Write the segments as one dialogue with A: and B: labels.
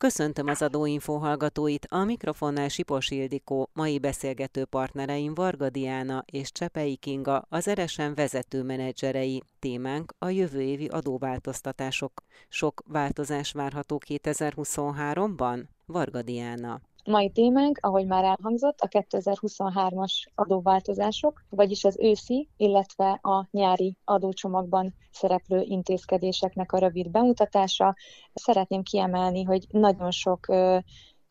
A: Köszöntöm az Adóinfo hallgatóit, a mikrofonnál Sipos Ildikó, mai beszélgető partnereim Varga Diana és Csepei Kinga, az Eresen vezető menedzserei. Témánk a jövő évi adóváltoztatások. Sok változás várható 2023-ban? Varga Diana.
B: Mai témánk, ahogy már elhangzott, a 2023-as adóváltozások, vagyis az őszi, illetve a nyári adócsomagban szereplő intézkedéseknek a rövid bemutatása. Szeretném kiemelni, hogy nagyon sok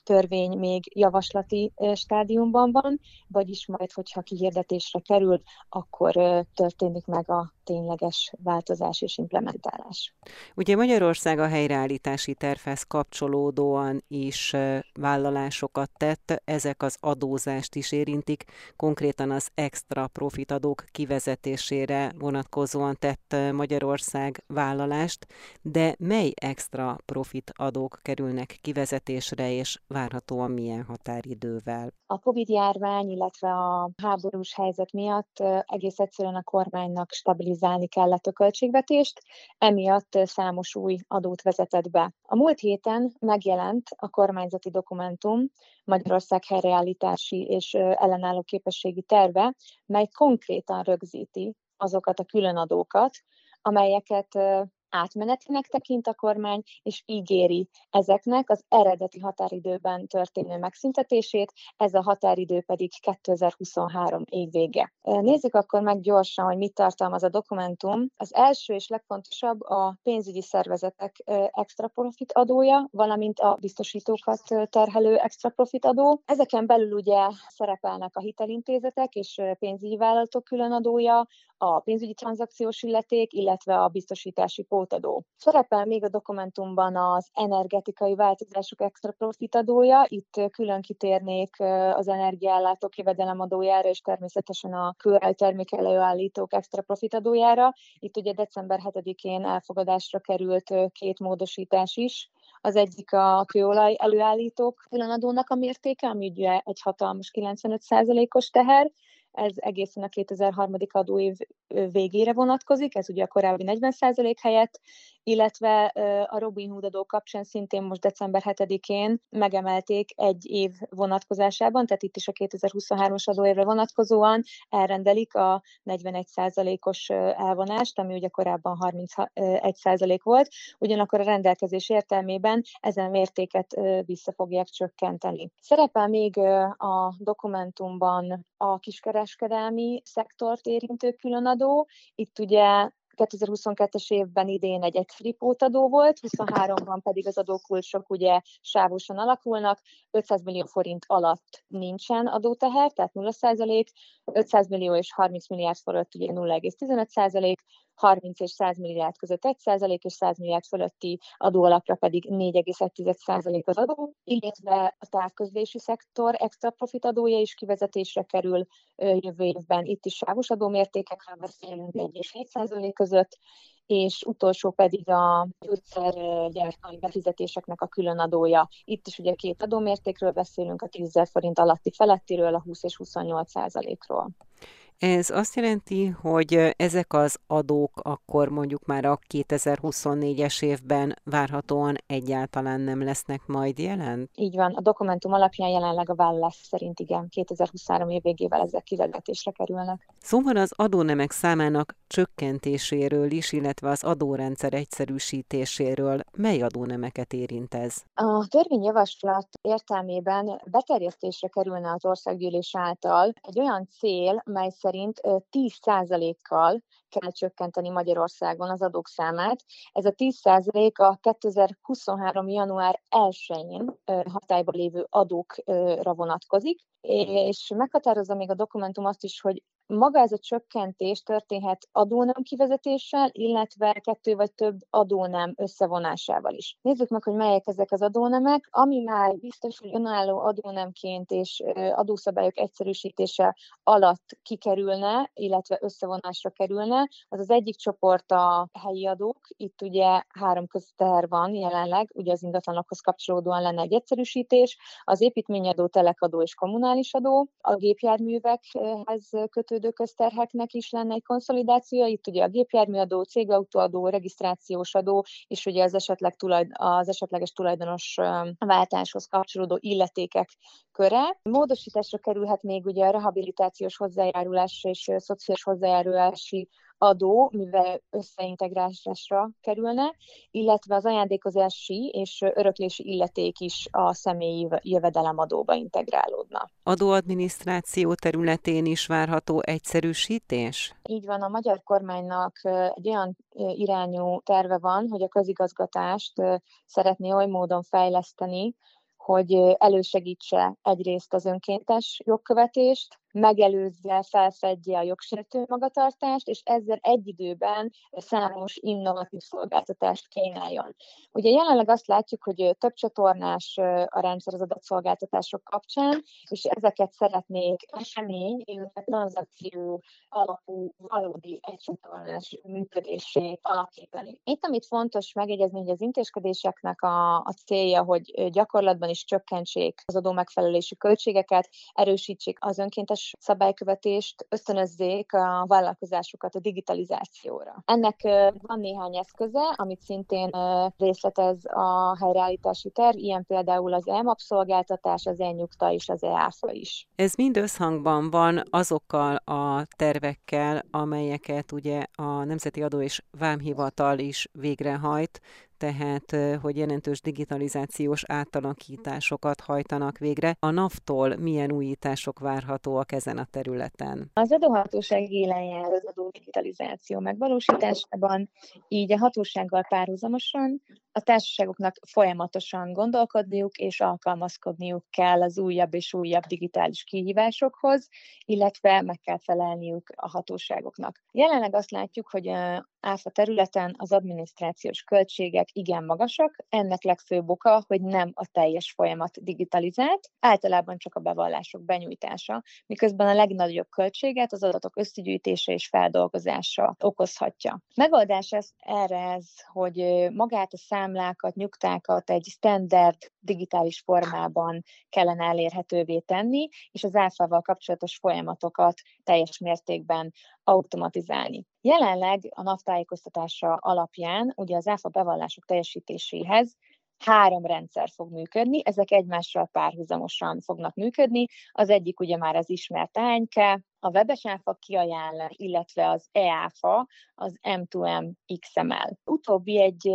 B: törvény még javaslati stádiumban van, vagyis majd, hogyha kihirdetésre kerül, akkor történik meg a tényleges változás és implementálás.
A: Ugye Magyarország a helyreállítási tervhez kapcsolódóan is vállalásokat tett, ezek az adózást is érintik, konkrétan az extra profitadók kivezetésére vonatkozóan tett Magyarország vállalást, de mely extra profitadók kerülnek kivezetésre és várhatóan milyen határidővel?
B: A Covid-járvány, illetve a háborús helyzet miatt egész egyszerűen a kormánynak stabilizálni kellett a költségvetést, emiatt számos új adót vezetett be. A múlt héten megjelent a kormányzati dokumentum Magyarország helyreállítási és ellenálló képességi terve, mely konkrétan rögzíti azokat a különadókat, amelyeket átmenetinek tekint a kormány, és ígéri ezeknek az eredeti határidőben történő megszüntetését, ez a határidő pedig 2023 év vége. Nézzük akkor meg gyorsan, hogy mit tartalmaz a dokumentum. Az első és legfontosabb a pénzügyi szervezetek extra profit adója, valamint a biztosítókat terhelő extra profit adó. Ezeken belül ugye szerepelnek a hitelintézetek és pénzügyi vállalatok különadója, a pénzügyi tranzakciós illeték, illetve a biztosítási pótadó. Szerepel még a dokumentumban az energetikai változások extra profitadója, itt külön kitérnék az energiállátók jövedelemadójára, és természetesen a termék előállítók extra profitadójára. Itt ugye december 7-én elfogadásra került két módosítás is, az egyik a kőolaj előállítók különadónak a mértéke, ami ugye egy hatalmas 95%-os teher, ez egészen a 2003. adóév végére vonatkozik, ez ugye a korábbi 40% helyett, illetve a Robin Hood adó kapcsán szintén most december 7-én megemelték egy év vonatkozásában, tehát itt is a 2023-as adóévre vonatkozóan elrendelik a 41%-os elvonást, ami ugye korábban 31% volt, ugyanakkor a rendelkezés értelmében ezen mértéket vissza fogják csökkenteni. Szerepel még a dokumentumban a kiskereskedelmi szektort érintő különadó. Itt ugye 2022-es évben idén egy egyszerű pótadó volt, 23-ban pedig az adókulcsok ugye sávosan alakulnak, 500 millió forint alatt nincsen adóteher, tehát 0% 500 millió és 30 milliárd forint ugye 0,15 30 és 100 milliárd között 1 százalék, és 100 milliárd fölötti adóalapra pedig 4,1 százalék az adó, illetve a távközlési szektor extra profit adója is kivezetésre kerül jövő évben. Itt is sávos adómértékekről beszélünk 1 és 7 százalék között, és utolsó pedig a gyógyszergyártói befizetéseknek a külön adója. Itt is ugye két adómértékről beszélünk, a 10 forint alatti felettiről, a 20 és 28 százalékról.
A: Ez azt jelenti, hogy ezek az adók akkor mondjuk már a 2024-es évben várhatóan egyáltalán nem lesznek majd jelen?
B: Így van, a dokumentum alapján jelenleg a vállás szerint igen, 2023 év végével ezek kivezetésre kerülnek.
A: Szóval az adónemek számának csökkentéséről is, illetve az adórendszer egyszerűsítéséről mely adónemeket érint ez?
B: A törvényjavaslat értelmében beterjesztésre kerülne az országgyűlés által egy olyan cél, mely szerint 10%-kal kell csökkenteni Magyarországon az adók számát. Ez a 10% a 2023. január 1-én hatályban lévő adókra vonatkozik, és meghatározza még a dokumentum azt is, hogy maga ez a csökkentés történhet adónem kivezetéssel, illetve kettő vagy több adónem összevonásával is. Nézzük meg, hogy melyek ezek az adónemek. Ami már biztos, hogy önálló adónemként és adószabályok egyszerűsítése alatt kikerülne, illetve összevonásra kerülne, az az egyik csoport a helyi adók. Itt ugye három közter van jelenleg, ugye az ingatlanokhoz kapcsolódóan lenne egy egyszerűsítés, az építményadó, telekadó és kommunális adó, a gépjárművekhez kötődő felmerülő közterheknek is lenne egy konszolidációja. Itt ugye a gépjárműadó, cégautóadó, regisztrációs adó, és ugye az, esetleg tulajd, az esetleges tulajdonos váltáshoz kapcsolódó illetékek köre. Módosításra kerülhet még ugye a rehabilitációs hozzájárulás és szociális hozzájárulási adó, mivel összeintegrálásra kerülne, illetve az ajándékozási és öröklési illeték is a személyi jövedelemadóba integrálódna.
A: Adóadminisztráció területén is várható egyszerűsítés?
B: Így van, a magyar kormánynak egy olyan irányú terve van, hogy a közigazgatást szeretné oly módon fejleszteni, hogy elősegítse egyrészt az önkéntes jogkövetést, megelőzze, felfedje a jogsértő magatartást, és ezzel egy időben számos innovatív szolgáltatást kínáljon. Ugye jelenleg azt látjuk, hogy több csatornás a rendszer az adatszolgáltatások kapcsán, és ezeket szeretnék esemény, illetve tranzakció alapú valódi egycsatornás működését alakítani. Itt, amit fontos megjegyezni, hogy az intézkedéseknek a, a célja, hogy gyakorlatban is csökkentsék az adó megfelelési költségeket, erősítsék az önkéntes rendes szabálykövetést ösztönözzék a vállalkozásokat a digitalizációra. Ennek van néhány eszköze, amit szintén részletez a helyreállítási terv, ilyen például az EMAP szolgáltatás, az e-nyugta és az EÁFA is.
A: Ez mind összhangban van azokkal a tervekkel, amelyeket ugye a Nemzeti Adó és Vámhivatal is végrehajt, tehát hogy jelentős digitalizációs átalakításokat hajtanak végre. A NAV-tól milyen újítások várhatóak ezen a területen?
B: Az adóhatóság élen jár az adó digitalizáció megvalósításában, így a hatósággal párhuzamosan a társaságoknak folyamatosan gondolkodniuk és alkalmazkodniuk kell az újabb és újabb digitális kihívásokhoz, illetve meg kell felelniük a hatóságoknak. Jelenleg azt látjuk, hogy áfa területen az adminisztrációs költségek igen magasak, ennek legfőbb oka, hogy nem a teljes folyamat digitalizált, általában csak a bevallások benyújtása, miközben a legnagyobb költséget az adatok összegyűjtése és feldolgozása okozhatja. Megoldás ez, erre ez, hogy magát a számlákat, nyugtákat egy standard digitális formában kellene elérhetővé tenni, és az áfával kapcsolatos folyamatokat teljes mértékben automatizálni. Jelenleg a NAV tájékoztatása alapján ugye az áfa bevallások teljesítéséhez három rendszer fog működni, ezek egymással párhuzamosan fognak működni. Az egyik ugye már az ismert ánke, a webes áfa kiajánlás, illetve az EÁFA, az M2M XML. Utóbbi egy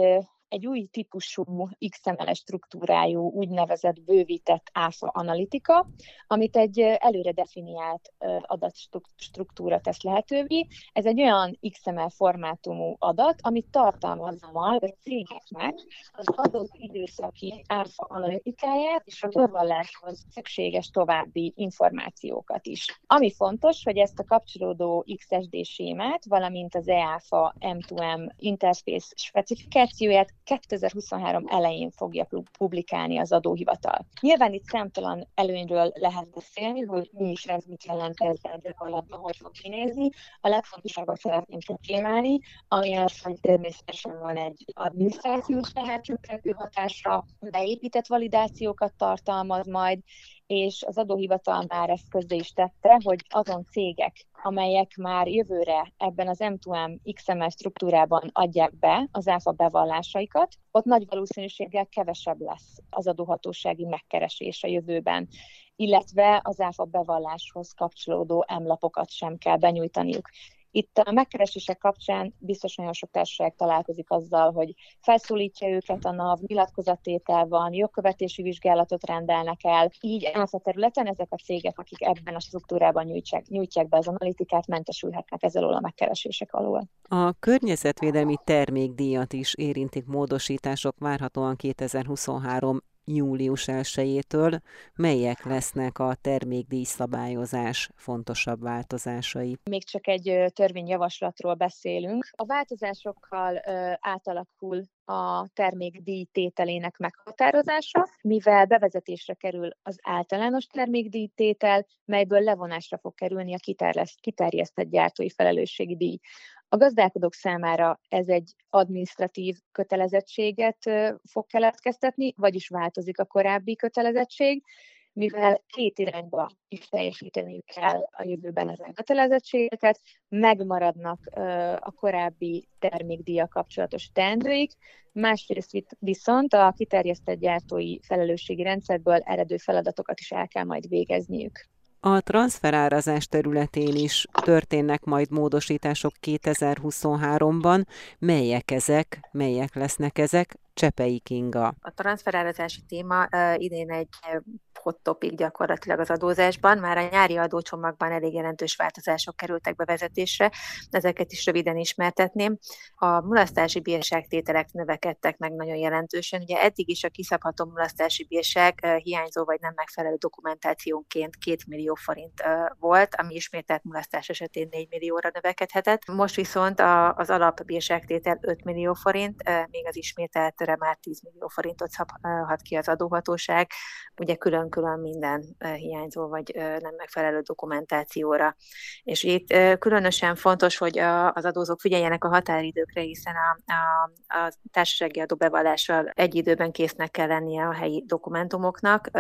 B: egy új típusú XML struktúrájú, úgynevezett bővített áfa analitika, amit egy előre definiált adatstruktúra tesz lehetővé. Ez egy olyan XML formátumú adat, amit tartalmazza majd a cégeknek az adott időszaki áfa analitikáját és a bevalláshoz szükséges további információkat is. Ami fontos, hogy ezt a kapcsolódó XSD sémát, valamint az EAFA M2M interface specifikációját 2023 elején fogja publikálni az adóhivatal. Nyilván itt számtalan előnyről lehet beszélni, hogy mi is ez, mit jelent ez gyakorlatban, hogy fog kinézni. A legfontosabbat szeretném csak kiemelni, ami az, hogy természetesen van egy adminisztrációs tehercsökkentő hatásra, beépített validációkat tartalmaz majd, és az adóhivatal már ezt közé is tette, hogy azon cégek, amelyek már jövőre ebben az M2M XML struktúrában adják be az áfa bevallásaikat, ott nagy valószínűséggel kevesebb lesz az adóhatósági megkeresés a jövőben illetve az áfa bevalláshoz kapcsolódó emlapokat sem kell benyújtaniuk. Itt a megkeresések kapcsán biztos nagyon sok társaság találkozik azzal, hogy felszólítja őket a NAV, nyilatkozattétel van, jogkövetési vizsgálatot rendelnek el. Így áfa területen ezek a cégek, akik ebben a struktúrában nyújtják, nyújtják be az analitikát, mentesülhetnek ezzel a megkeresések alól.
A: A környezetvédelmi termékdíjat is érintik módosítások várhatóan 2023 július 1-től melyek lesznek a termékdíj szabályozás fontosabb változásai?
B: Még csak egy törvényjavaslatról beszélünk. A változásokkal átalakul a termékdíj tételének meghatározása, mivel bevezetésre kerül az általános termékdíjtétel, melyből levonásra fog kerülni a kiterjesztett gyártói felelősségi díj. A gazdálkodók számára ez egy administratív kötelezettséget fog keletkeztetni, vagyis változik a korábbi kötelezettség, mivel két irányba is teljesíteniük kell a jövőben ezen kötelezettségeket, megmaradnak a korábbi termékdíja kapcsolatos teendőik, másrészt viszont a kiterjesztett gyártói felelősségi rendszerből eredő feladatokat is el kell majd végezniük.
A: A transferárazás területén is történnek majd módosítások 2023-ban. Melyek ezek, melyek lesznek ezek? Csepei Kinga.
C: A transferárazási téma uh, idén egy hot topic gyakorlatilag az adózásban. Már a nyári adócsomagban elég jelentős változások kerültek bevezetésre, ezeket is röviden ismertetném. A mulasztási bírságtételek növekedtek meg nagyon jelentősen. Ugye eddig is a kiszabható mulasztási bírság hiányzó vagy nem megfelelő dokumentációnként 2 millió forint volt, ami ismételt mulasztás esetén 4 millióra növekedhetett. Most viszont az alapbírságtétel 5 millió forint, még az ismételtre már 10 millió forintot szabhat ki az adóhatóság. Ugye külön külön minden hiányzó vagy nem megfelelő dokumentációra. És itt különösen fontos, hogy az adózók figyeljenek a határidőkre, hiszen a, a, a társasági adóbevallással egy időben késznek kell lennie a helyi dokumentumoknak,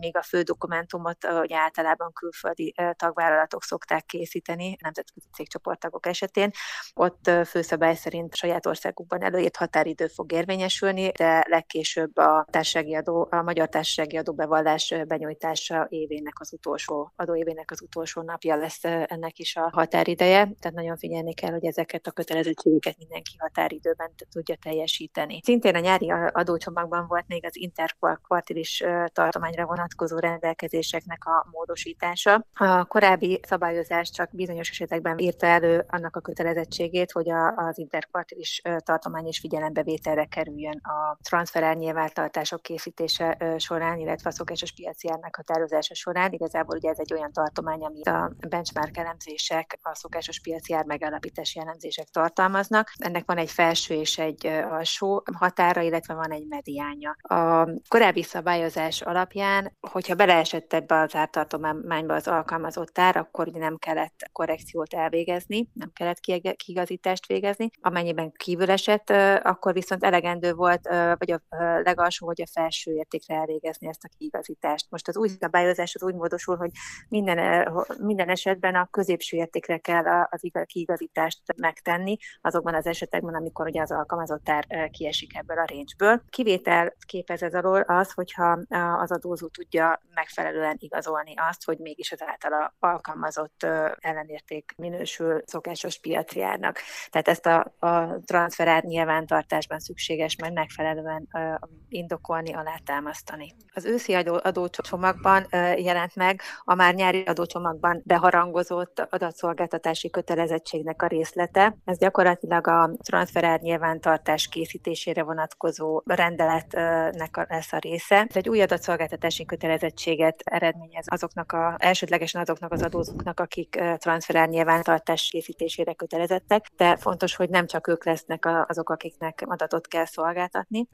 C: még a fő dokumentumot, hogy általában külföldi tagvállalatok szokták készíteni, nemzetközi cégcsoporttagok esetén. Ott főszabály szerint saját országukban előírt határidő fog érvényesülni, de legkésőbb a társasági adó, a magyar társasági adóbevallás benyújtása évének az utolsó, adóévének az utolsó napja lesz ennek is a határideje, tehát nagyon figyelni kell, hogy ezeket a kötelezettségeket mindenki határidőben tudja teljesíteni. Szintén a nyári adócsomagban volt még az interkvartilis tartományra vonatkozó rendelkezéseknek a módosítása. A korábbi szabályozás csak bizonyos esetekben írta elő annak a kötelezettségét, hogy az interkvartilis tartomány is figyelembevételre kerüljön a transferár nyilvántartások készítése során, illetve a szokásos piaci ár meghatározása során. Igazából ugye ez egy olyan tartomány, amit a benchmark elemzések, a szokásos piaci ár megállapítási elemzések tartalmaznak. Ennek van egy felső és egy alsó határa, illetve van egy mediánya. A korábbi szabályozás alapján, hogyha beleesett ebbe az ártartományba az alkalmazott ár, akkor nem kellett korrekciót elvégezni, nem kellett kiigazítást végezni. Amennyiben kívül esett, akkor viszont elegendő volt, vagy a legalsó, vagy a felső értékre elvégezni ezt a kiigazítást. Most az új szabályozás az úgy módosul, hogy minden, minden esetben a középső értékre kell az kiigazítást megtenni, azokban az esetekben, amikor ugye az alkalmazott ár eh, kiesik ebből a range-ből. Kivétel képez ez alól az, hogyha az adózó tudja megfelelően igazolni azt, hogy mégis az általa alkalmazott ellenérték minősül szokásos piaci árnak. Tehát ezt a, a transferár nyilvántartásban szükséges majd megfelelően indokolni, alátámasztani. Az őszi adó, adócsomagban jelent meg a már nyári adócsomagban beharangozott adatszolgáltatási kötelezettségnek a részlete. Ez gyakorlatilag a transferár nyilvántartás készítésére vonatkozó rendeletnek lesz a része. Ez egy új adatszolgáltatási kötelezettséget eredményez azoknak a, elsődlegesen azoknak az adózóknak, akik transferár nyilvántartás készítésére kötelezettek, de fontos, hogy nem csak ők lesznek azok, akiknek adatot kell szolgáltatni,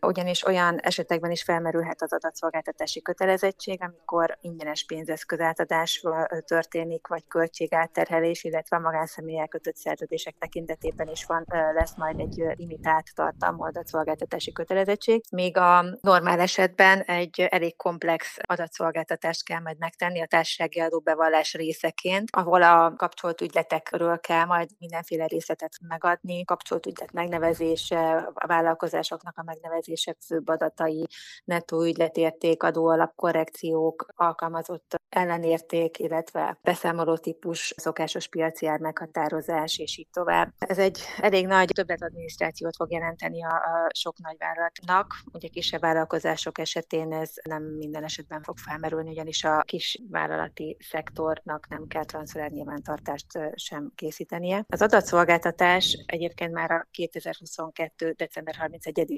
C: ugyanis olyan esetekben is felmerülhet az adatszolgáltatási kötelezettség, kötelezettség, amikor ingyenes pénzeszközátadás történik, vagy költségátterhelés, illetve a magánszemélyek kötött szerződések tekintetében is van, lesz majd egy limitált tartalmú adatszolgáltatási kötelezettség. Még a normál esetben egy elég komplex adatszolgáltatást kell majd megtenni a társasági adóbevallás részeként, ahol a kapcsolt ügyletekről kell majd mindenféle részletet megadni, kapcsolt ügylet megnevezése, a vállalkozásoknak a megnevezése, főbb adatai, nettó ügyletérték, adóalap korrekciók, alkalmazott ellenérték, illetve beszámoló típus, szokásos piaci ár meghatározás, és így tovább. Ez egy elég nagy többletadminisztrációt fog jelenteni a, a sok nagyvállalatnak. Ugye kisebb vállalkozások esetén ez nem minden esetben fog felmerülni, ugyanis a kis vállalati szektornak nem kell transfer nyilvántartást sem készítenie. Az adatszolgáltatás egyébként már a 2022. december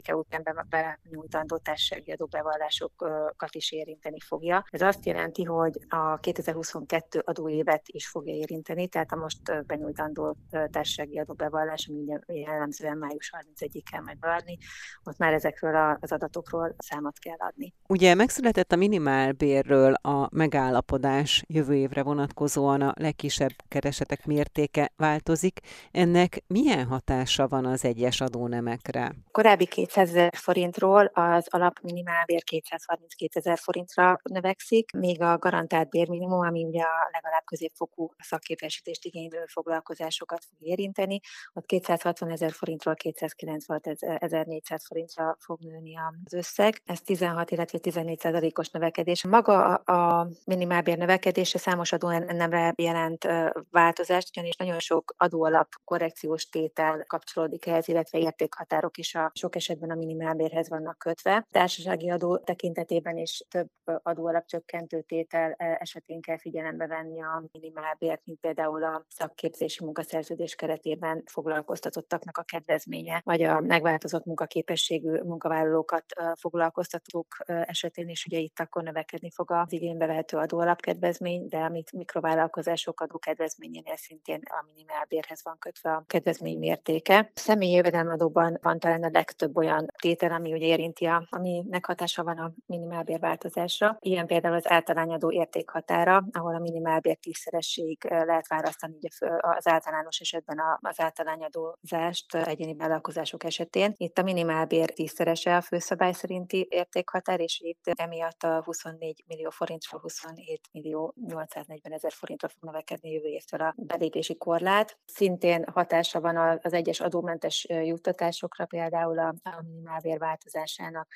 C: 31-e után benyújtandó társasági adóbevallásokat is érinteni fogja. Ez azt jelenti, hogy a 2022 adóévet is fogja érinteni, tehát a most benyújtandó társasági adóbevallás, ami jellemzően május 31-ig kell majd beadni, ott már ezekről az adatokról számot kell adni.
A: Ugye megszületett a minimálbérről a megállapodás jövő évre vonatkozóan a legkisebb keresetek mértéke változik. Ennek milyen hatása van az egyes adónemekre?
C: Korábbi 200 ezer forintról az alap minimálbér 232 ezer forintra növekszik, még a garantált bérminimum, ami ugye a legalább középfokú szakképesítést igénylő foglalkozásokat fog érinteni, ott 260 ezer forintról 296 ezer 400 forintra fog nőni az összeg. Ez 16, illetve 14 százalékos növekedés. Maga a minimálbér növekedése számos adó nem jelent változást, ugyanis nagyon sok adóalap korrekciós tétel kapcsolódik ehhez, illetve értékhatárok is a sok esetben a minimálbérhez vannak kötve. Társasági adó tekintetében is több adóalap csökkentő tétel esetén kell figyelembe venni a minimálbért, mint például a szakképzési munkaszerződés keretében foglalkoztatottaknak a kedvezménye, vagy a megváltozott munkaképességű munkavállalókat foglalkoztatók esetén is ugye itt akkor növekedni fog az igénybe vehető adóalapkedvezmény, de amit mikrovállalkozások adókedvezményénél szintén a minimálbérhez van kötve a kedvezmény mértéke. Személyi jövedelmadóban van talán a legtöbb olyan tétel, ami ugye érinti a, aminek hatása van a minimálbér változásra. Ilyen például az általányadó értékhatára, ahol a minimálbér tízszeresség lehet választani ugye az általános esetben az általányadózást egyéni vállalkozások esetén. Itt a minimálbér tízszerese a főszabály szerinti értékhatár, és itt emiatt a 24 millió forintról 27 millió 840 ezer forintra fog növekedni jövő évtől a belépési korlát. Szintén hatása van az egyes adómentes juttatásokra, például a, a minimálbér változásának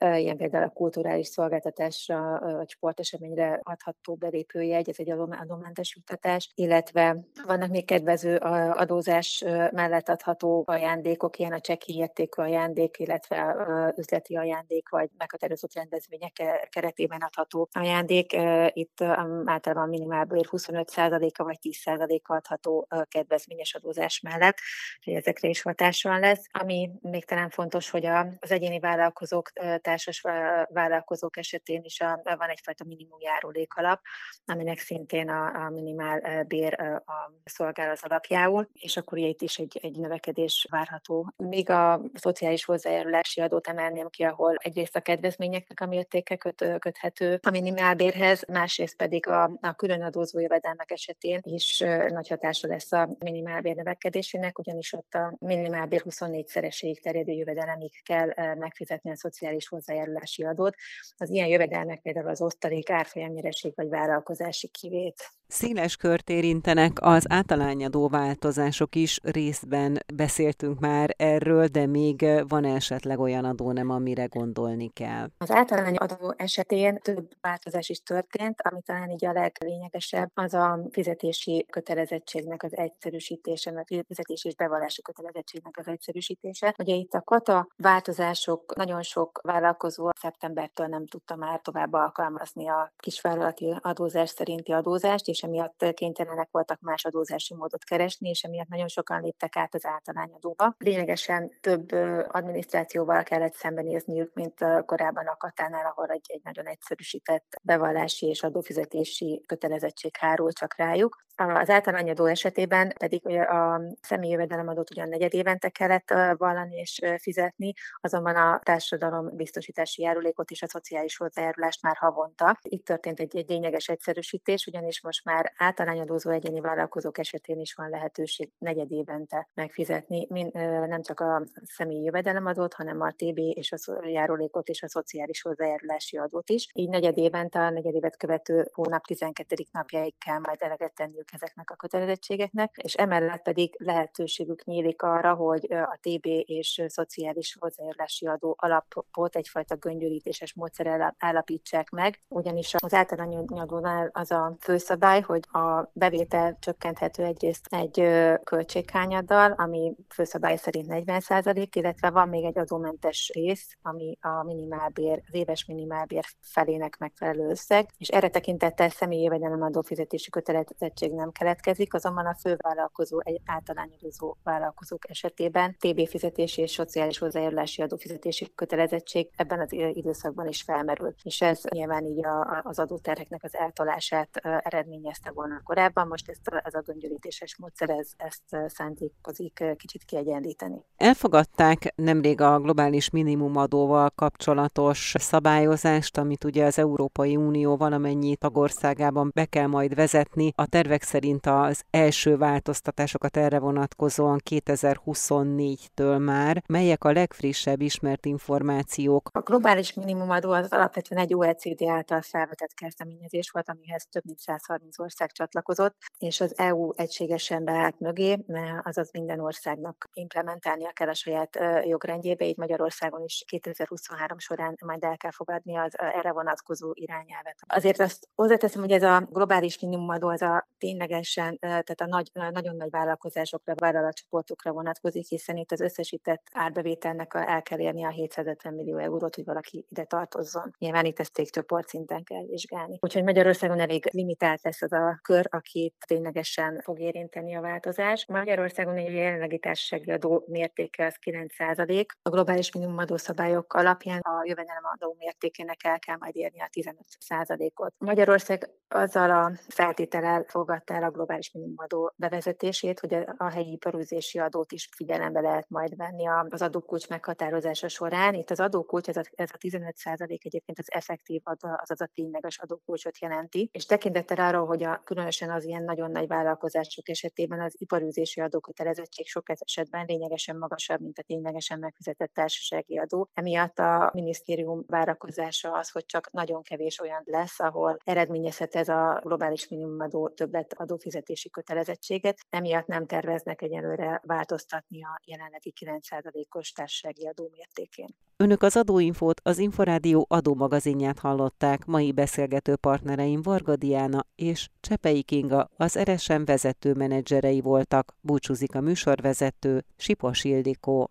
C: ilyen például a kulturális szolgáltatásra vagy sporteseményre adható belépőjegy, ez egy adómentes juttatás, illetve vannak még kedvező adózás mellett adható ajándékok, ilyen a csekki értékű ajándék, illetve üzleti ajándék, vagy meghatározott rendezvények keretében adható ajándék. Itt általában a minimálbér 25%-a vagy 10%-a adható kedvezményes adózás mellett, hogy ezekre is hatással lesz. Ami még talán fontos, hogy az egyéni vállalkozók társas vállalkozók esetén is a, van egyfajta minimum járulékalap, aminek szintén a, a minimál bér a szolgál az alapjául, és akkor itt is egy, egy növekedés várható. Míg a szociális hozzájárulási adót emelném ki, ahol egyrészt a kedvezményeknek a mértéke köt, köthető a minimálbérhez, másrészt pedig a, a külön adózó jövedelmek esetén is nagy hatása lesz a minimálbér növekedésének, ugyanis ott a minimálbér 24-szereséig terjedő jövedelemig kell megfizetni a szociális hozzájárulási adót. Az ilyen jövedelmek például az osztalék, árfolyamnyereség vagy vállalkozási kivét.
A: Széles kört érintenek az általányadó változások is, részben beszéltünk már erről, de még van esetleg olyan adó nem, amire gondolni kell.
C: Az általányadó esetén több változás is történt, ami talán így a leglényegesebb, az a fizetési kötelezettségnek az egyszerűsítése, a fizetési és bevallási kötelezettségnek az egyszerűsítése. Ugye itt a kata változások nagyon sok vállalkozó szeptembertől nem tudta már tovább alkalmazni a kisvállalati adózás szerinti adózást, és emiatt kénytelenek voltak más adózási módot keresni, és emiatt nagyon sokan léptek át az általányadóba. Lényegesen több adminisztrációval kellett szembenézniük, mint korábban a Katánál, ahol egy, egy nagyon egyszerűsített bevallási és adófizetési kötelezettség hárul csak rájuk. Az általányadó esetében pedig a személyi jövedelemadót ugyan negyed évente kellett vallani és fizetni, azonban a társadalom biztosítási járulékot és a szociális hozzájárulást már havonta. Itt történt egy, egy lényeges egyszerűsítés, ugyanis most már általányadózó egyéni vállalkozók esetén is van lehetőség negyed évente megfizetni, nem csak a személyi jövedelemadót, hanem a TB és a járulékot és a szociális hozzájárulási adót is. Így negyed évente, a negyed évet követő hónap 12. napjáig kell majd eleget tenniük ezeknek a kötelezettségeknek, és emellett pedig lehetőségük nyílik arra, hogy a TB és szociális hozzájárulási adó alapot egyfajta göngyölítéses módszerrel állapítsák meg, ugyanis az általányadónál az a főszabály, hogy a bevétel csökkenthető egyrészt egy költséghányaddal, ami főszabály szerint 40% illetve van még egy adómentes rész, ami a minimálbér, az éves minimálbér felének megfelelő összeg, és erre tekintettel személyi jövedelem adófizetési kötelezettség nem keletkezik, azonban a fővállalkozó, egy általányozó vállalkozók esetében TB fizetési és szociális hozzájárulási adófizetési kötelezettség ebben az időszakban is felmerül. És ez nyilván így a, az adóterheknek az eltolását eredményezte volna korábban, most ezt, ez a göngyölítéses módszer ez, ezt szándékozik kicsit kiegyenlíteni.
A: Elfogadták nemrég a globális minimumadóval kapcsolatos szabályozást, amit ugye az Európai Unió valamennyi tagországában be kell majd vezetni. A tervek szerint az első változtatásokat erre vonatkozóan 2024-től már. Melyek a legfrissebb ismert információk?
C: A globális minimumadó az alapvetően egy OECD által felvetett kezdeményezés volt, amihez több mint 130 ország csatlakozott, és az EU egységesen beállt mögé, azaz minden országnak implementálnia kell a saját jogrendjébe, így Magyarországon is 2023 során majd el kell fogadni az erre vonatkozó irányelvet. Azért azt hozzáteszem, hogy ez a globális minimumadó az a ténylegesen, tehát a nagy, nagyon nagy vállalkozásokra, vállalatcsoportokra vonatkozik, hiszen itt az összesített árbevételnek el kell érni a 750 millió eurót, hogy valaki ide tartozzon. Nyilván itt ezt cégcsoport szinten kell vizsgálni. Úgyhogy Magyarországon elég limitált lesz az a kör, akit ténylegesen fog érinteni a változás. Magyarországon egy jelenlegi társasági adó mértéke az 9% A globális minimumadó szabályok alapján a jövedelemadó mértékének el kell majd érni a 15% ot Magyarország azzal a feltétellel fogadta el a globális minimumadó bevezetését, hogy a helyi iparűzési adót is figyelembe lehet majd venni az adókulcs meghatározása során. Itt az adókulcs, ez a, ez a 15 egyébként az effektív azaz a tényleges adókulcsot jelenti, és tekintettel arról, hogy a, különösen az ilyen nagyon nagy vállalkozások esetében az iparűzési adókötelezettség sok esetben lényegesen magasabb, mint a ténylegesen megfizetett társasági adó. Emiatt a minisztérium várakozása az, hogy csak nagyon kevés olyan lesz, ahol eredményezhet ez a globális minimumadó többlet adófizetési kötelezettséget. Emiatt nem terveznek egyelőre változtatni a jelenlegi 9%-os társasági adó mértékén.
A: Önök az adóinfót az Inforádió adómagazinját hallották. Mai beszélgető partnereim Varga Diana és Csepei Kinga az RSM vezető menedzserei voltak. Búcsúzik a műsorvezető Sipos Ildikó.